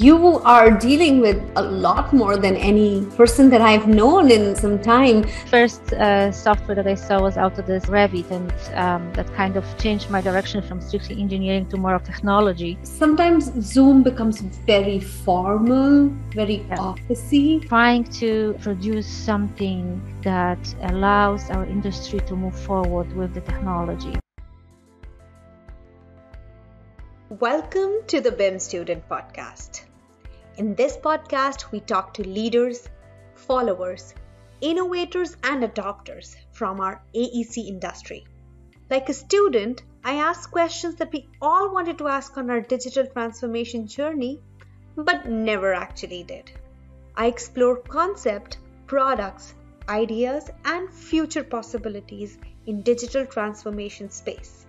you are dealing with a lot more than any person that I've known in some time. First uh, software that I saw was Autodesk Revit, and um, that kind of changed my direction from strictly engineering to more of technology. Sometimes Zoom becomes very formal, very yeah. officey. Trying to produce something that allows our industry to move forward with the technology. Welcome to the BIM Student Podcast. In this podcast, we talk to leaders, followers, innovators, and adopters from our AEC industry. Like a student, I ask questions that we all wanted to ask on our digital transformation journey, but never actually did. I explore concept, products, ideas, and future possibilities in digital transformation space.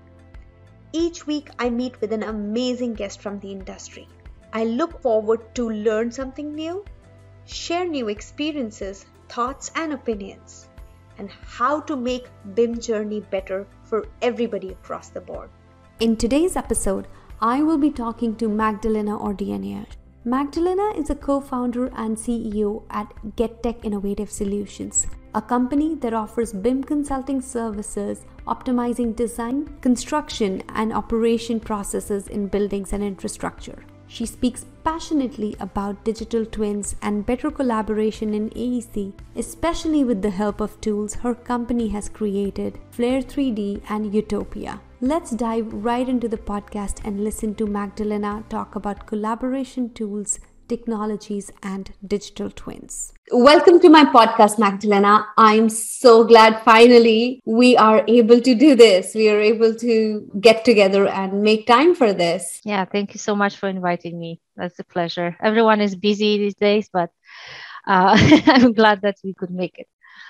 Each week, I meet with an amazing guest from the industry. I look forward to learn something new, share new experiences, thoughts, and opinions, and how to make BIM journey better for everybody across the board. In today's episode, I will be talking to Magdalena Ordenier. Magdalena is a co founder and CEO at Get-Tech Innovative Solutions, a company that offers BIM consulting services optimizing design, construction, and operation processes in buildings and infrastructure. She speaks passionately about digital twins and better collaboration in AEC, especially with the help of tools her company has created, Flair 3D and Utopia. Let's dive right into the podcast and listen to Magdalena talk about collaboration tools technologies, and digital twins. Welcome to my podcast, Magdalena. I'm so glad finally we are able to do this. We are able to get together and make time for this. Yeah, thank you so much for inviting me. That's a pleasure. Everyone is busy these days, but uh, I'm glad that we could make it.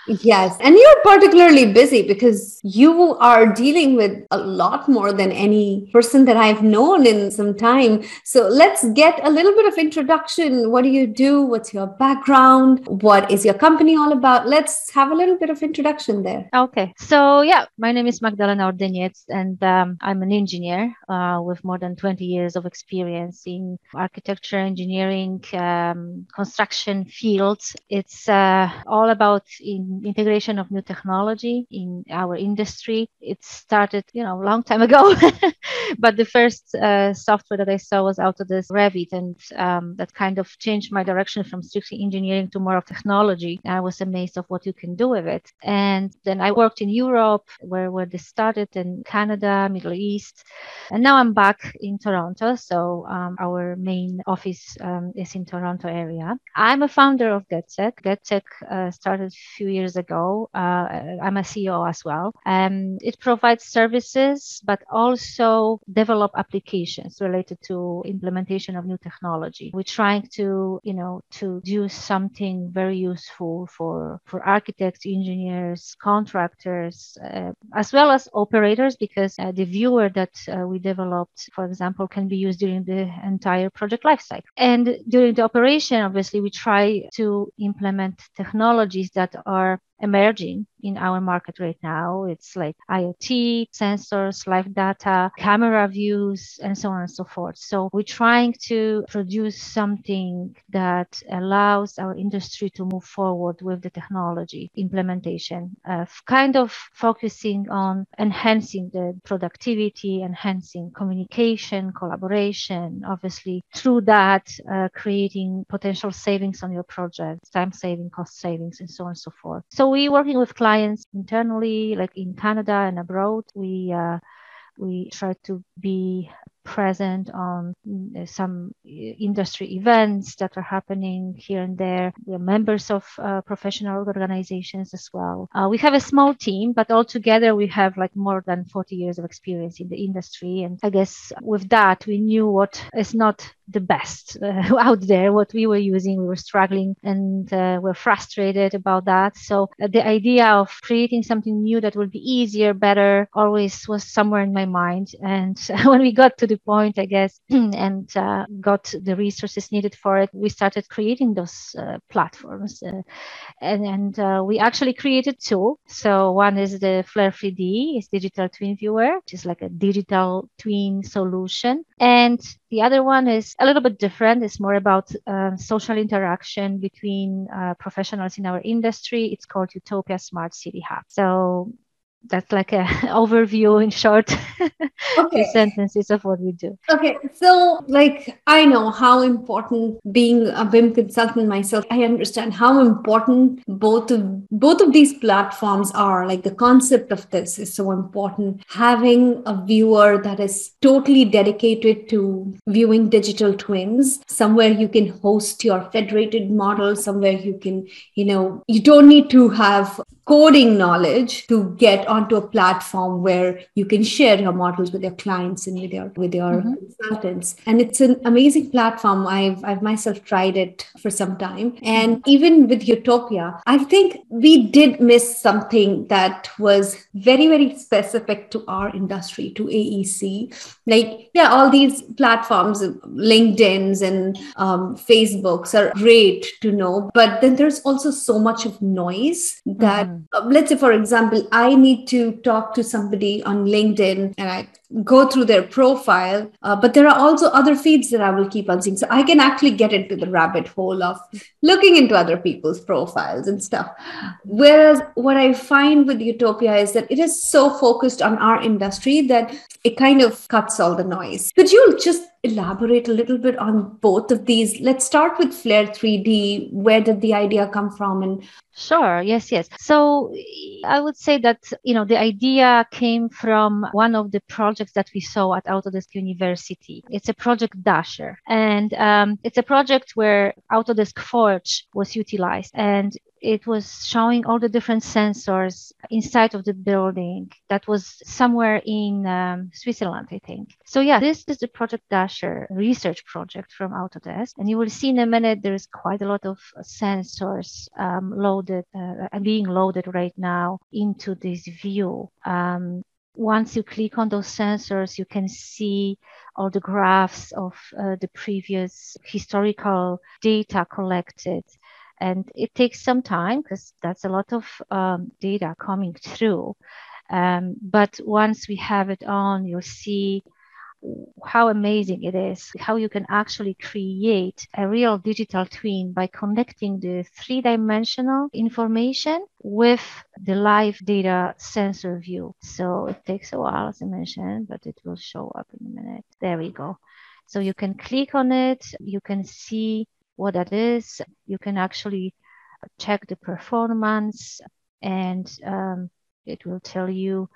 Yes. And you're particularly busy because you are dealing with a lot more than any person that I've known in some time. So let's get a little bit of introduction. What do you do? What's your background? What is your company all about? Let's have a little bit of introduction there. Okay. So, yeah, my name is Magdalena Ordeniec, and um, I'm an engineer uh, with more than 20 years of experience in architecture, engineering, um, construction fields. It's uh, all about in integration of new technology in our industry. It started, you know, a long time ago, but the first uh, software that I saw was Autodesk Revit, and um, that kind of changed my direction from strictly engineering to more of technology. I was amazed of what you can do with it. And then I worked in Europe, where where this started, in Canada, Middle East, and now I'm back in Toronto. So um, our main office um, is in Toronto area. I'm a founder of Get-Tech. Get-Tech uh, started few years ago. Uh, I'm a CEO as well. Um, it provides services, but also develop applications related to implementation of new technology. We're trying to, you know, to do something very useful for for architects, engineers, contractors, uh, as well as operators, because uh, the viewer that uh, we developed, for example, can be used during the entire project lifecycle. And during the operation, obviously, we try to implement technologies that are are emerging in our market right now. It's like IoT, sensors, live data, camera views, and so on and so forth. So we're trying to produce something that allows our industry to move forward with the technology implementation, kind of focusing on enhancing the productivity, enhancing communication, collaboration, obviously through that, uh, creating potential savings on your project, time saving, cost savings, and so on and so forth. So we're working with clients internally, like in Canada and abroad. We uh, we try to be present on mm, some uh, industry events that are happening here and there. We are members of uh, professional organizations as well. Uh, we have a small team, but altogether we have like more than 40 years of experience in the industry. And I guess with that, we knew what is not the best uh, out there, what we were using. We were struggling and uh, we're frustrated about that. So uh, the idea of creating something new that will be easier, better, always was somewhere in my mind. And when we got to the point, I guess, and uh, got the resources needed for it, we started creating those uh, platforms. Uh, and and uh, we actually created two. So one is the Flair 3D, it's digital twin viewer, which is like a digital twin solution. And the other one is a little bit different. It's more about um, social interaction between uh, professionals in our industry. It's called Utopia Smart City Hub. So that's like an overview in short okay. sentences of what we do okay so like i know how important being a bim consultant myself i understand how important both of both of these platforms are like the concept of this is so important having a viewer that is totally dedicated to viewing digital twins somewhere you can host your federated model somewhere you can you know you don't need to have coding knowledge to get onto a platform where you can share your models with your clients and with your with your mm-hmm. consultants. And it's an amazing platform. I've i've myself tried it for some time. And even with utopia i think we did miss something that was very very specific to our industry to aec like yeah all these platforms linkedins and um, facebooks are great to know but then there's also so much of noise that mm-hmm. uh, let's say, for example, I need to talk to somebody on LinkedIn and I go through their profile, uh, but there are also other feeds that I will keep on seeing. So I can actually get into the rabbit hole of looking into other people's profiles and stuff. Whereas what I find with Utopia is that it is so focused on our industry that it kind of cuts all the noise. Could you just elaborate a little bit on both of these? Let's start with Flair 3D. Where did the idea come from and Sure. Yes. Yes. So I would say that you know the idea came from one of the projects that we saw at Autodesk University. It's a project Dasher, and um, it's a project where Autodesk Forge was utilized, and it was showing all the different sensors inside of the building that was somewhere in um, Switzerland, I think. So yeah, this is the Project Dasher research project from Autodesk. And you will see in a minute, there's quite a lot of sensors um, loaded, uh, being loaded right now into this view. Um, once you click on those sensors, you can see all the graphs of uh, the previous historical data collected and it takes some time because that's a lot of um, data coming through. Um, but once we have it on, you'll see how amazing it is, how you can actually create a real digital twin by connecting the three dimensional information with the live data sensor view. So it takes a while, as I mentioned, but it will show up in a minute. There we go. So you can click on it, you can see what that is. You can actually check the performance and um, it will tell you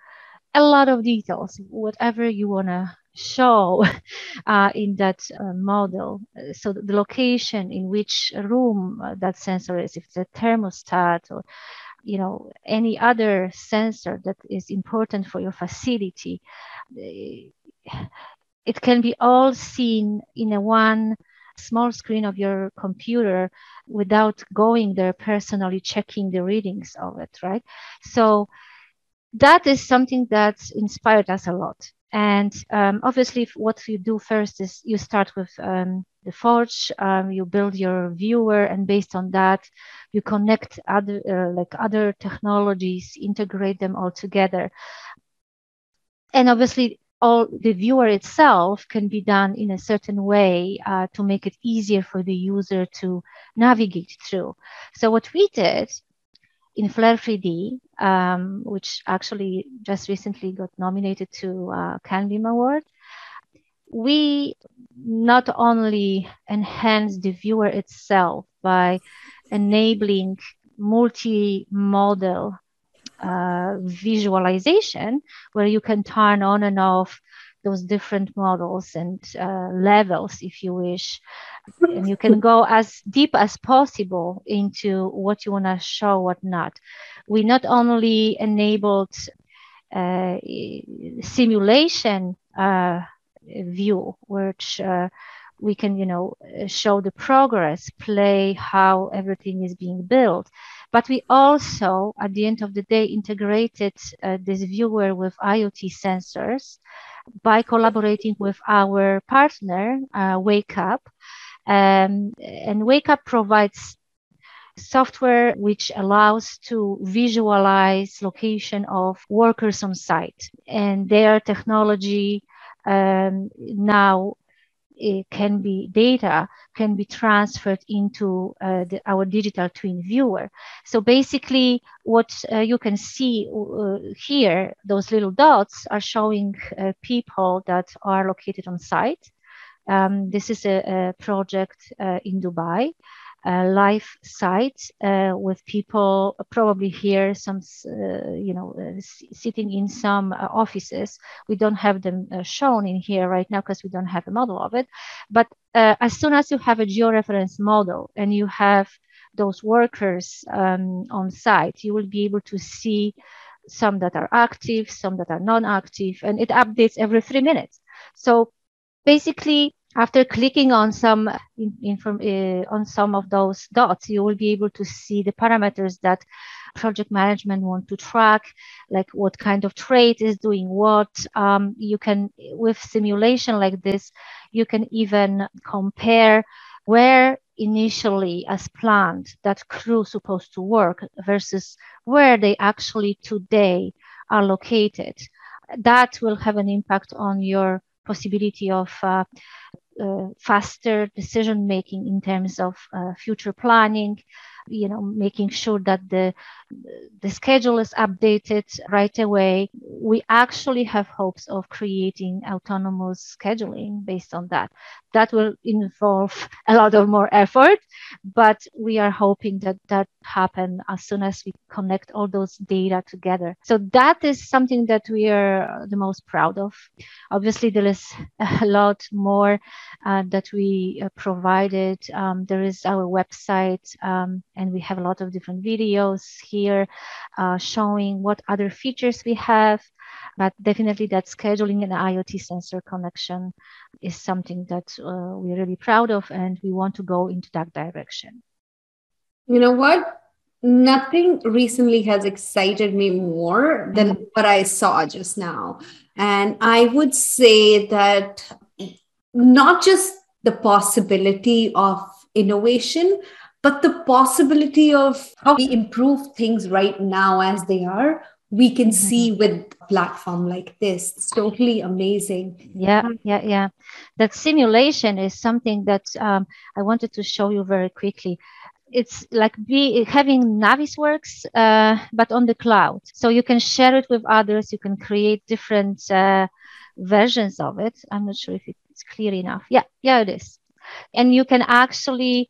a lot of details, whatever you want to show uh, in that uh, model. So the location in which room uh, that sensor is, if it's a thermostat or you know any other sensor that is important for your facility, eh, it can be all seen in a one small screen of your computer without going there personally checking the readings of it, right? So that is something that inspired us a lot. And um, obviously, what you do first is you start with um, the Forge, um, you build your viewer, and based on that, you connect other uh, like other technologies, integrate them all together. And obviously, all the viewer itself can be done in a certain way uh, to make it easier for the user to navigate through. So what we did in Flair 3D, um, which actually just recently got nominated to uh, CanBIM Award, we not only enhance the viewer itself by enabling multi-model uh, visualization where you can turn on and off those different models and uh, levels if you wish and you can go as deep as possible into what you want to show what not we not only enabled uh, simulation uh, view which uh, we can, you know, show the progress, play how everything is being built. But we also, at the end of the day, integrated uh, this viewer with IoT sensors by collaborating with our partner, uh, WakeUp. Um, and WakeUp provides software which allows to visualize location of workers on site and their technology um, now can be data can be transferred into uh, the, our digital twin viewer. So basically, what uh, you can see uh, here, those little dots are showing uh, people that are located on site. Um, this is a, a project uh, in Dubai live site uh, with people probably here some uh, you know uh, sitting in some offices. We don't have them shown in here right now because we don't have a model of it. But as soon as you have a georeference model and you have those workers um, on site you will be able to see some that are active some that are non-active and it updates every three minutes. So basically after clicking on some inform, uh, on some of those dots, you will be able to see the parameters that project management want to track, like what kind of trade is doing what. Um, you can, with simulation like this, you can even compare where initially as planned that crew supposed to work versus where they actually today are located. That will have an impact on your possibility of uh, uh, faster decision making in terms of uh, future planning you know making sure that the the schedule is updated right away we actually have hopes of creating autonomous scheduling based on that. That will involve a lot of more effort but we are hoping that that happen as soon as we connect all those data together. So that is something that we are the most proud of. Obviously there is a lot more uh, that we uh, provided. Um, there is our website um, and we have a lot of different videos here uh, showing what other features we have but definitely that scheduling and IoT sensor connection is something that uh, we're really proud of and we want to go into that direction. You know what? Nothing recently has excited me more than mm-hmm. what I saw just now. And I would say that not just the possibility of innovation, but the possibility of how we improve things right now as they are we can mm-hmm. see with a platform like this. It's totally amazing. Yeah yeah yeah. That simulation is something that um, i wanted to show you very quickly. It's like be having navisworks uh, but on the cloud. So you can share it with others. You can create different uh, versions of it. I'm not sure if it's clear enough. Yeah yeah it is. And you can actually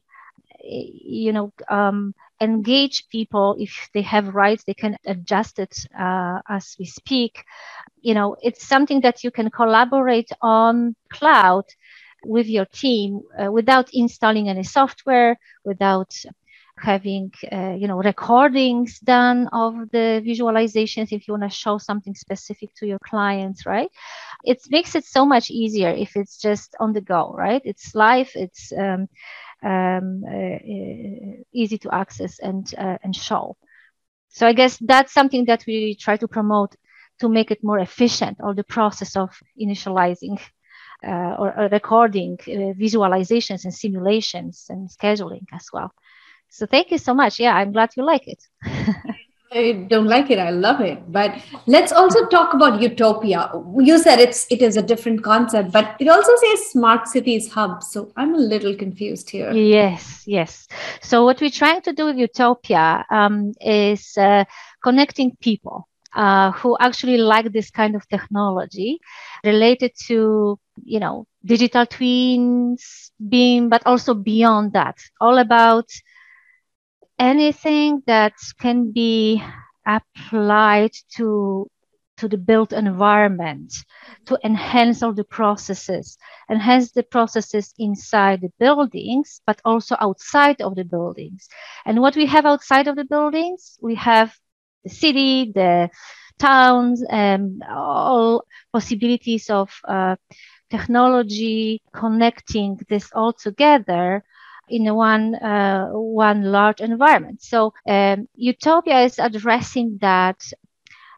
you know um, engage people. If they have rights they can adjust it uh, as we speak. You know it's something that you can collaborate on cloud with your team uh, without installing any software without having uh, you know recordings done of the visualizations if you want to show something specific to your clients right? It makes it so much easier if it's just on the go right? It's live it's um, um, uh, easy to access and uh, and show. So I guess that's something that we try to promote to make it more efficient, or the process of initializing uh, or, or, recording uh, visualizations and simulations and scheduling as well. So thank you so much. Yeah, I'm glad you like it. I don't like it. I love it. But let's also talk about utopia. You said it's it is a different concept, but it also says smart cities hub. So I'm a little confused here. Yes, yes. So what we're trying to do with utopia um, is uh, connecting people. Uh, who actually like this kind of technology related to you know digital twins being but also beyond that all about anything that can be applied to to the built environment to enhance all the processes enhance the processes inside the buildings but also outside of the buildings. And what we have outside of the buildings we have the city the towns and all possibilities of uh, technology connecting this all together in one uh, one large environment. So um, Utopia is addressing that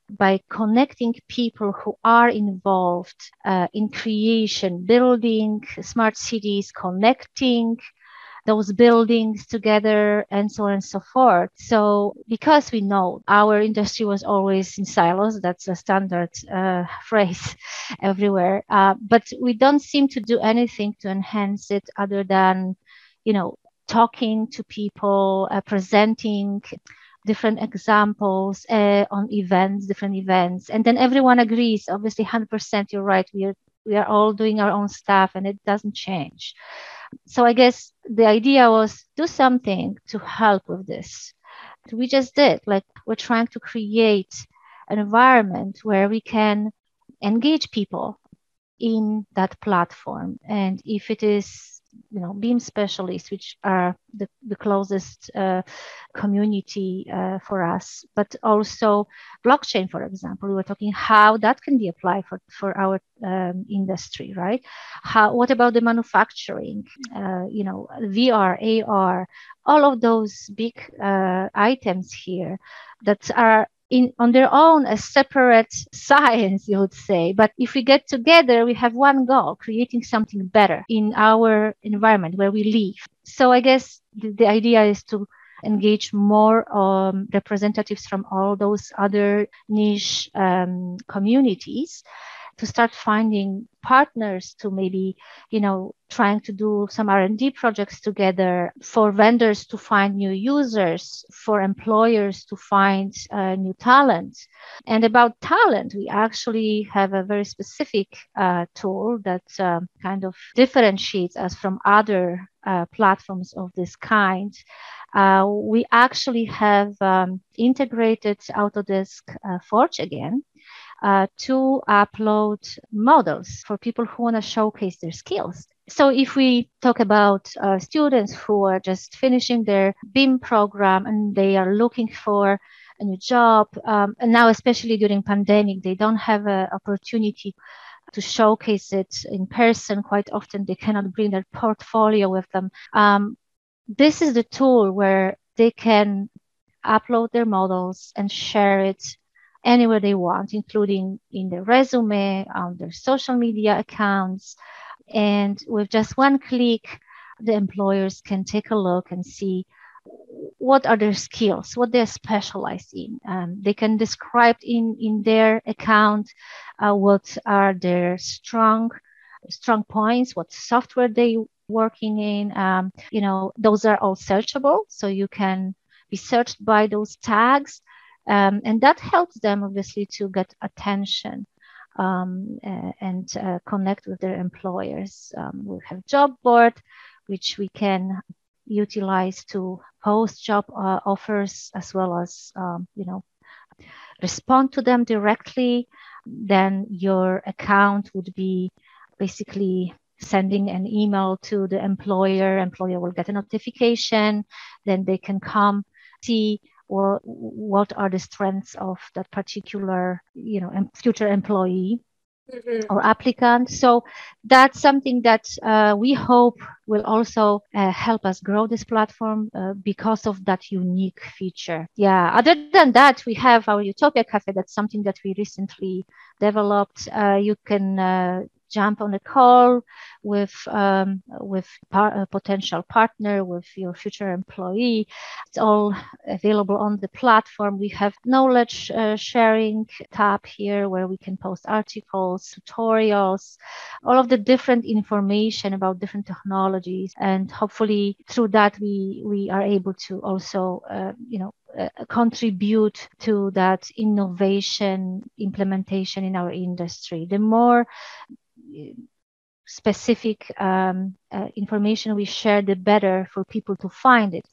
by connecting people who are involved uh, in creation, building smart cities, connecting those buildings together and so on and so forth. So because we know our industry was always in silos, that's a standard uh, phrase everywhere, uh, but we don't seem to do anything to enhance it other than, you know, talking to people, uh, presenting different examples uh, on events, different events, and then everyone agrees. Obviously, 100%, you're right. We are we are all doing our own stuff, and it doesn't change. So I guess the idea was do something to help with this. We just did. Like we're trying to create an environment where we can engage people in that platform, and if it is you know BIM specialists which are the, the closest uh, community uh, for us. But also blockchain for example we were talking how that can be applied for, for our um, industry right? How what about the manufacturing uh, you know vr ar all of those big uh, items here that are in on their own a separate science you would say. But if we get together we have one goal creating something better in our environment where we live. So i guess the, the idea is to engage more um, representatives from all those other niche um, communities to start finding partners to maybe you know trying to do some r&d projects together for vendors to find new users for employers to find uh, new talent. And about talent we actually have a very specific uh, tool that uh, kind of differentiates us from other uh, platforms of this kind. Uh, we actually have um, integrated autodesk uh, forge again uh, to upload models for people who want to showcase their skills. So if we talk about uh, students who are just finishing their BIM program and they are looking for a new job, um, and now especially during pandemic, they don't have an opportunity to showcase it in person. Quite often, they cannot bring their portfolio with them. Um, this is the tool where they can upload their models and share it anywhere they want, including in their resume, on their social media accounts. And with just one click, the employers can take a look and see what are their skills, what they're specialized in. Um, they can describe in, in their account uh, what are their strong strong points, what software they working in. Um, you know, those are all searchable, so you can be searched by those tags um, and that helps them obviously to get attention um, and uh, connect with their employers. Um, we have job board, which we can utilize to post job uh, offers as well as um, you know respond to them directly. Then your account would be basically sending an email to the employer. Employer will get a notification. Then they can come see or what are the strengths of that particular you know future employee mm-hmm. or applicant. So that's something that uh, we hope will also uh, help us grow this platform uh, because of that unique feature. Yeah other than that we have our utopia cafe. That's something that we recently developed. Uh, you can uh, jump on a call with um, with par- a potential partner, with your future employee. It's all available on the platform. We have knowledge uh, sharing tab here where we can post articles, tutorials, all of the different information about different technologies, and hopefully through that we we are able to also uh, you know uh, contribute to that innovation implementation in our industry. The more specific um, uh, information we share, the better for people to find it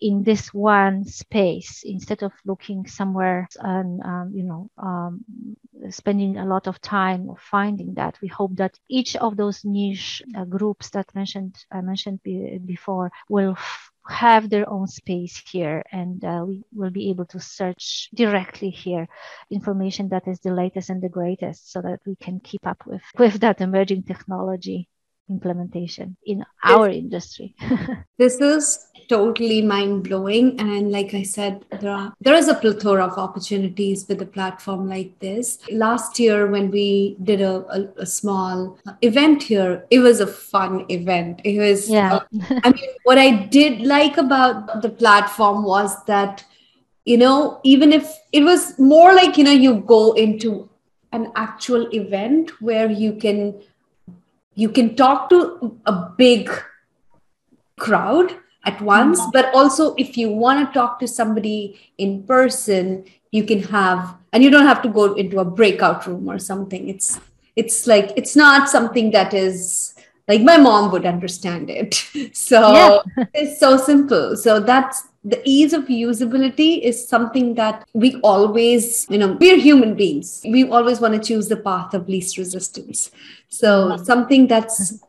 in this one space instead of looking somewhere and um, you know um, spending a lot of time finding that. We hope that each of those niche uh, groups that mentioned i mentioned be- before will f- have their own space here and uh, we will be able to search directly here information that is the latest and the greatest so that we can keep up with with that emerging technology implementation in our industry. this is totally mind blowing and like i said there are there is a plethora of opportunities with a platform like this. Last year when we did a, a, a small event here it was a fun event. It was yeah. uh, i mean what i did like about the platform was that you know even if it was more like you know you go into an actual event where you can you can talk to a big crowd at once mm-hmm. but also if you want to talk to somebody in person you can have and you don't have to go into a breakout room or something it's it's like it's not something that is like my mom would understand it so yeah. it's so simple so that's the ease of usability is something that we always you know we're human beings. We always want to choose the path of least resistance. So something that's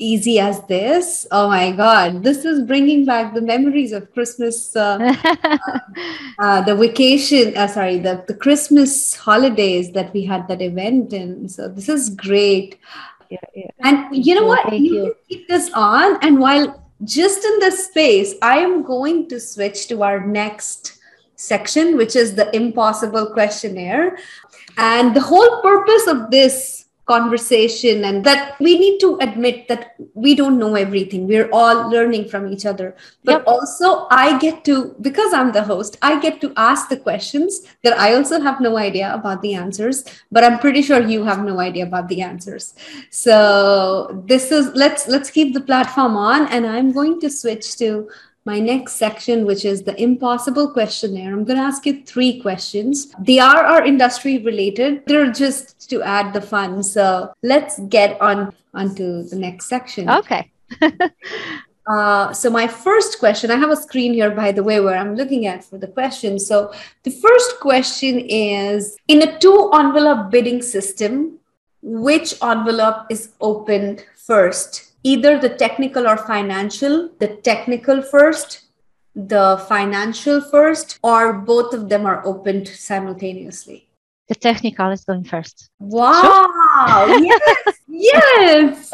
easy as this oh my god this is bringing back the memories of christmas uh, uh, uh, the vacation uh, sorry the, the christmas holidays that we had that event and so this is great. Yeah, yeah. and you know what? you, you. keep this on and while just in this space i am going to switch to our next section which is the impossible questionnaire. And the whole purpose of this conversation and that we need to admit that we don't know everything. We're all learning from each other. But yep. also i get to because i'm the host i get to ask the questions that i also have no idea about the answers but i'm pretty sure you have no idea about the answers. So this is let's let's keep the platform on and i'm going to switch to my next section, which is the impossible questionnaire. I'm going to ask you three questions. They are our industry related. They're just to add the fun. So let's get on onto the next section. Okay. uh, so my first question, I have a screen here, by the way, where I'm looking at for the question. So the first question is: in a two envelope bidding system, which envelope is opened first? Either the technical or financial, the technical first, the financial first, or both of them are opened simultaneously? The technical is going first. Wow! yes, yes,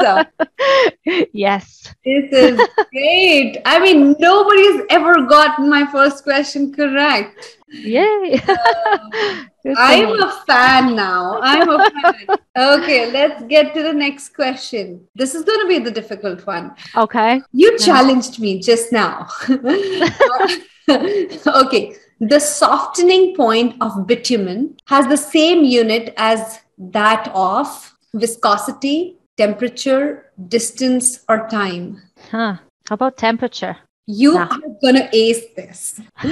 yes. This is great. I mean, nobody's ever gotten my first question correct. Yay! Uh, I'm a fan now. I'm a fan. okay, let's get to the next question. This is going to be the difficult one. Okay. You challenged me just now. okay. The softening point of bitumen has the same unit as that of viscosity, temperature, distance, or time. Huh. How about temperature? You nah. are gonna ace this.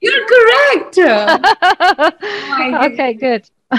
You're correct. oh okay, good.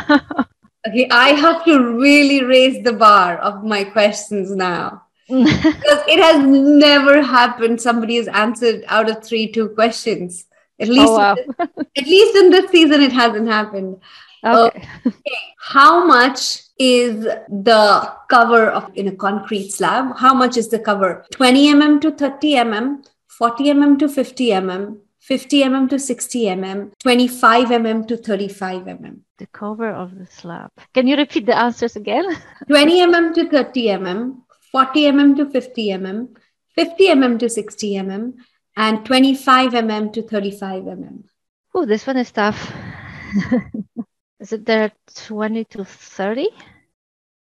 okay, I have to really raise the bar of my questions now. because it has never happened. Somebody has answered out of three two questions. At oh, least, oh, wow. at least in this season, it hasn't happened. Okay. okay. How much is the cover of in a concrete slab? How much is the cover? 20 mm to 30 mm, 40 mm to 50 mm, 50 mm to 60 mm, 25 mm to 35 mm. The cover of the slab. Can you repeat the answers again? 20 mm to 30 mm, 40 mm to 50 mm, 50 mm to 60 mm, and 25 mm to 35 mm. Oh, this one is tough. is it there 20 to 30?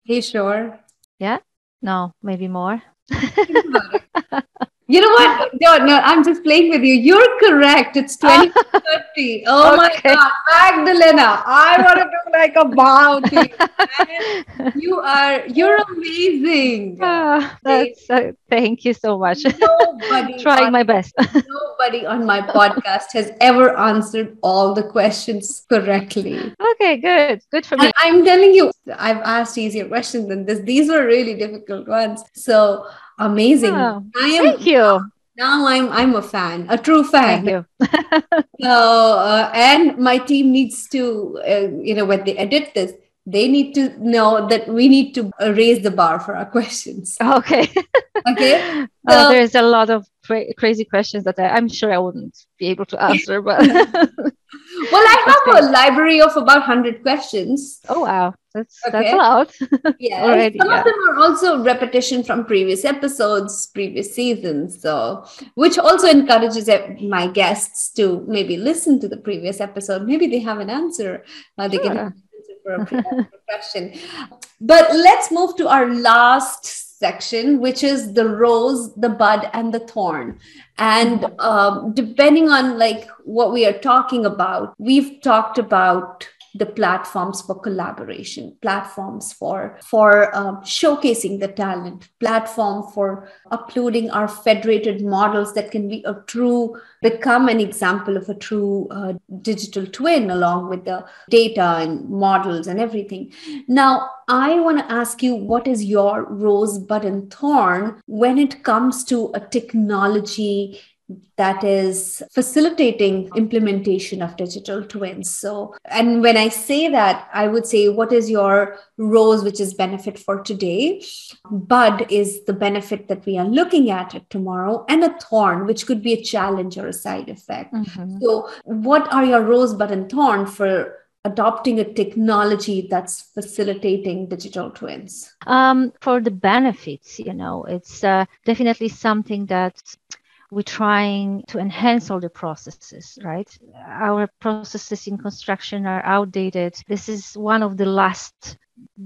Hey, sure. Yeah? No, maybe more. You know what? No, no, I'm just playing with you. You're correct. It's 2030. Oh okay. my God. Magdalena, I want to do like a bow to you. you are, you're amazing. Oh, that's, uh, thank you so much. Nobody Trying on, my best. nobody on my podcast has ever answered all the questions correctly. Okay, good. Good for me. And I'm telling you, I've asked easier questions than this. These were really difficult ones. So, Amazing. Oh, I am, thank you. Now I'm I'm a fan, a true fan. Thank you. so uh, and my team needs to, uh, you know, when they edit this, they need to know that we need to raise the bar for our questions. Okay. Okay. So, oh, there's a lot of cra- crazy questions that I, am sure I wouldn't be able to answer. But well, I have a library of about hundred questions. Oh wow, that's okay. that's a lot. yeah, already, some yeah. of them are also repetition from previous episodes, previous seasons. So, which also encourages my guests to maybe listen to the previous episode. Maybe they have an answer. Uh, they sure. can for a question. But let's move to our last section, which is the rose, the bud, and the thorn. And um, depending on like what we are talking about, we've talked about the platforms for collaboration platforms for for um, showcasing the talent platform for uploading our federated models that can be a true become an example of a true uh, digital twin along with the data and models and everything. Now i want to ask you what is your rose button thorn when it comes to a technology that is facilitating implementation of digital twins so and when i say that i would say what is your rose which is benefit for today bud is the benefit that we are looking at it tomorrow and a thorn which could be a challenge or a side effect mm-hmm. so what are your rose bud and thorn for adopting a technology that's facilitating digital twins? Um, for the benefits, you know, it's uh, definitely something that we're trying to enhance all the processes, right? Our processes in construction are outdated. This is one of the last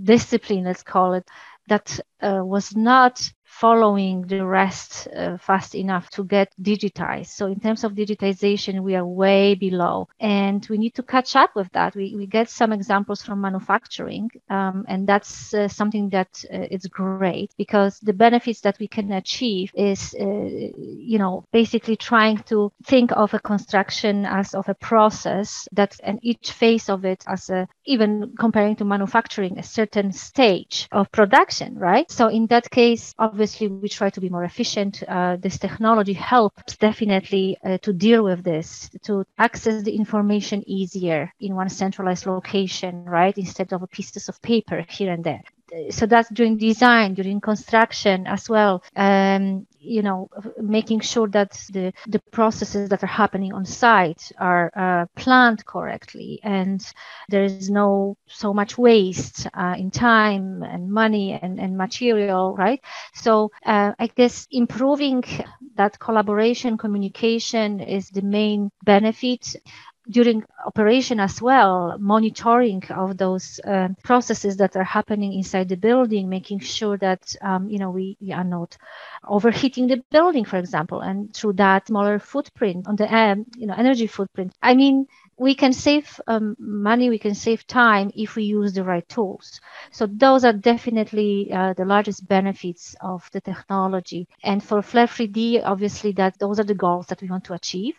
discipline, let's call it, that uh, was not following the rest uh, fast enough to get digitized. So in terms of digitization, we are way below, and we need to catch up with that. We, we get some examples from manufacturing, um, and that's uh, something that uh, is great because the benefits that we can achieve is, uh, you know, basically trying to think of a construction as of a process that, and each phase of it as a, even comparing to manufacturing, a certain stage of production, right? So in that case, obviously obviously we try to be more efficient. Uh, this technology helps definitely uh, to deal with this, to access the information easier in one centralized location, right? Instead of pieces of paper here and there so that's during design during construction as well um, you know making sure that the the processes that are happening on site are uh, planned correctly and there is no so much waste uh, in time and money and, and material right? So uh, i guess improving that collaboration communication is the main benefit during operation as well, monitoring of those uh, processes that are happening inside the building, making sure that um, you know we, we, are not overheating the building, for example, and through that smaller footprint on the um, you know energy footprint. I mean, we can save um, money, we can save time if we use the right tools. So those are definitely uh, the largest benefits of the technology. And for Flair 3D, obviously, that those are the goals that we want to achieve.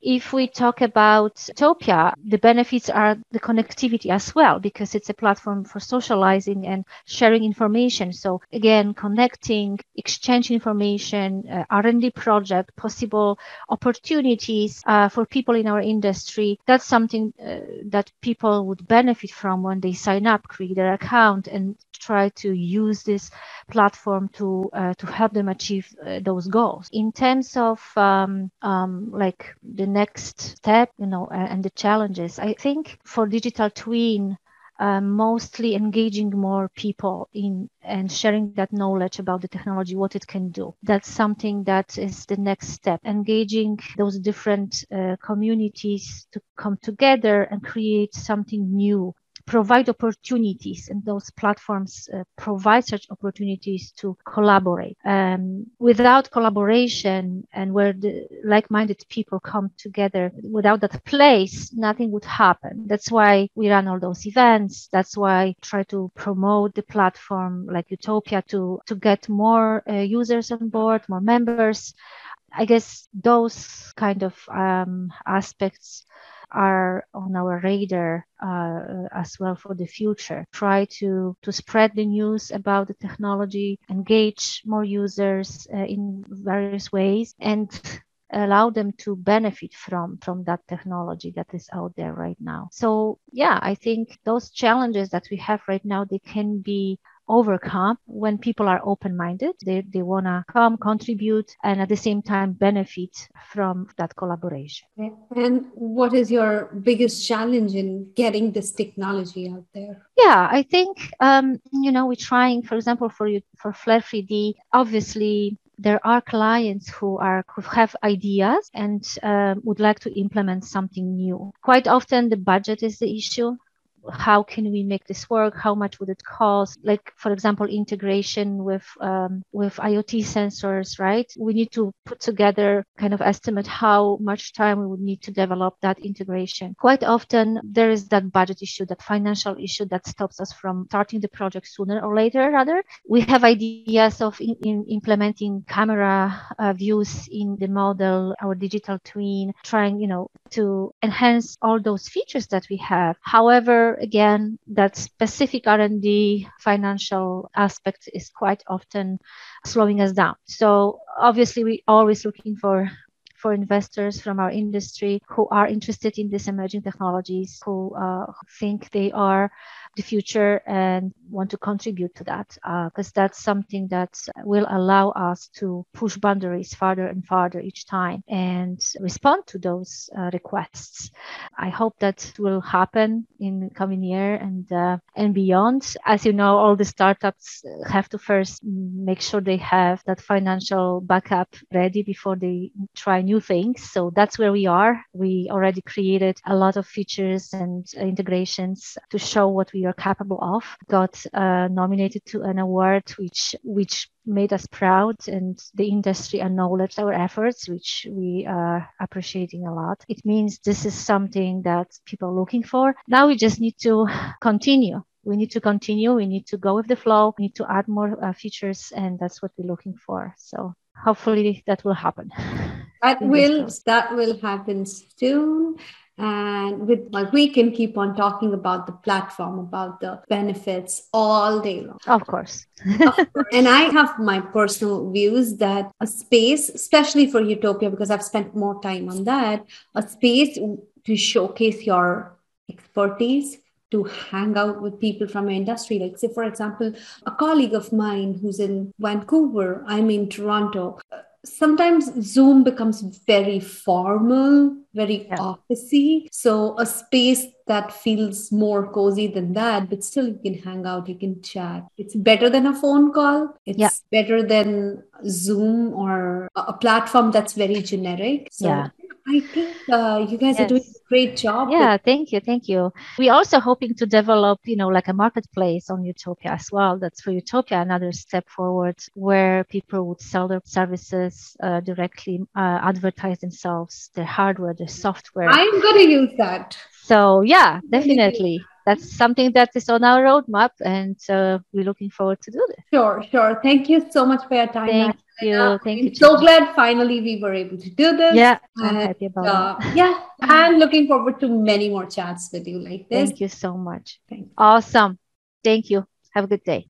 If we talk about Utopia, the benefits are the connectivity as well, because it's a platform for socializing and sharing information. So again, connecting, exchange information, uh, R&D project, possible opportunities uh, for people in our industry. That's something uh, that people would benefit from when they sign up, create their account, and try to use this platform to uh, to help them achieve uh, those goals. In terms of um, um, like the next step, you know, and the challenges, I think for digital twin. Uh, mostly engaging more people in and sharing that knowledge about the technology, what it can do. That's something that is the next step. Engaging those different uh, communities to come together and create something new provide opportunities and those platforms uh, provide such opportunities to collaborate. Um, without collaboration and where the like-minded people come together without that place nothing would happen. That's why we run all those events. That's why try to promote the platform like utopia to to get more uh, users on board more members. I guess those kind of um, aspects are on our radar uh, as well for the future. Try to, to spread the news about the technology, engage more users uh, in various ways, and allow them to benefit from from that technology that is out there right now so yeah i think those challenges that we have right now they can be overcome when people are open minded. They, they want to come, contribute, and at the same time benefit from that collaboration. And what is your biggest challenge in getting this technology out there? Yeah, I think, um, you know, we're trying, for example, for you, for Flair 3D, obviously there are clients who are who have ideas and um, would like to implement something new. Quite often, the budget is the issue how can we make this work? How much would it cost? Like for example integration with um, with iot sensors right? We need to put together kind of estimate how much time we would need to develop that integration. Quite often there is that budget issue that financial issue that stops us from starting the project sooner or later rather. We have ideas of in, in implementing camera uh, views in the model our digital twin trying you know to enhance all those features that we have. However again, that specific R&D financial aspect is quite often slowing us down. So obviously, we always looking for for investors from our industry who are interested in these emerging technologies, who uh, think they are the future and want to contribute to that because uh, that's something that will allow us to push boundaries farther and farther each time and respond to those uh, requests. I hope that will happen in coming year and uh, and beyond. As you know, all the startups have to first make sure they have that financial backup ready before they try new things. So that's where we are. We already created a lot of features and integrations to show what we are capable of. Got uh, nominated to an award which which made us proud and the industry acknowledged our efforts, which we are appreciating a lot. It means this is something that people are looking for. Now we just need to continue we need to continue we need to go with the flow we need to add more uh, features and that's what we're looking for so hopefully that will happen that will that will happen soon and with like we can keep on talking about the platform about the benefits all day long. Of course. And i have my personal views that a space especially for utopia because i've spent more time on that a space to showcase your expertise to hang out with people from your industry. Like, say, for example, a colleague of mine who's in Vancouver, I'm in Toronto sometimes Zoom becomes very formal, very yeah. officey. So a space that feels more cozy than that, but still you can hang out, you can chat. It's better than a phone call. It's yeah. better than Zoom or a platform that's very generic. So yeah. I think uh, you guys yes. are doing a great job. Yeah, with- thank you, thank you. We're also hoping to develop, you know, like a marketplace on Utopia as well. That's for Utopia another step forward, where people would sell their services uh, directly, uh, advertise themselves, their hardware, their software. I'm going to use that. So yeah, definitely that's something that is on our roadmap and uh, we're looking forward to do this. Sure sure. Thank you so much for your time thank you. Thank you so glad finally we were able to do this. Yeah i'm and, happy about uh, it. yeah and looking forward to many more chats with you like this. Thank you so much. Awesome. Thank you. Have a good day